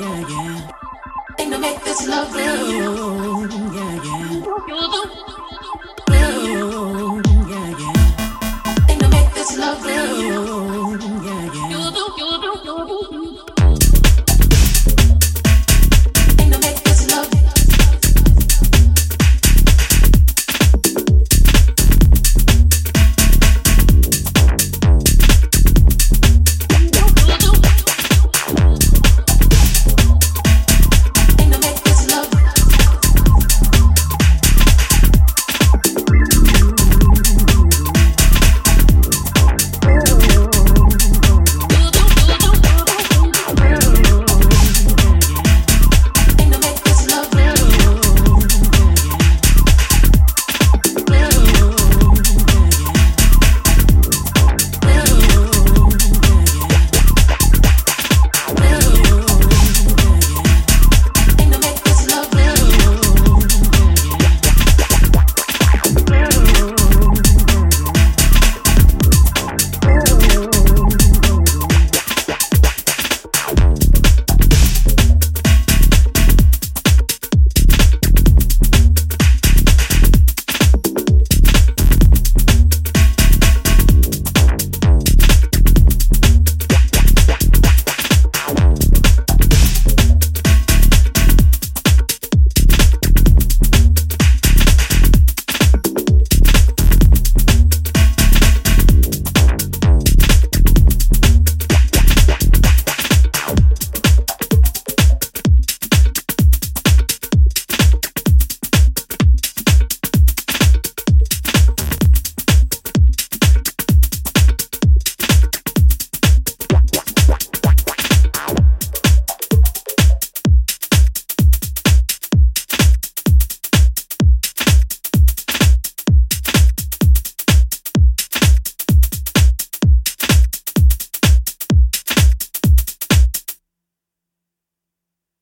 yeah, yeah. Ain't to make this love real, yeah, yeah. You're real, yeah, yeah. Ain't to make this love real.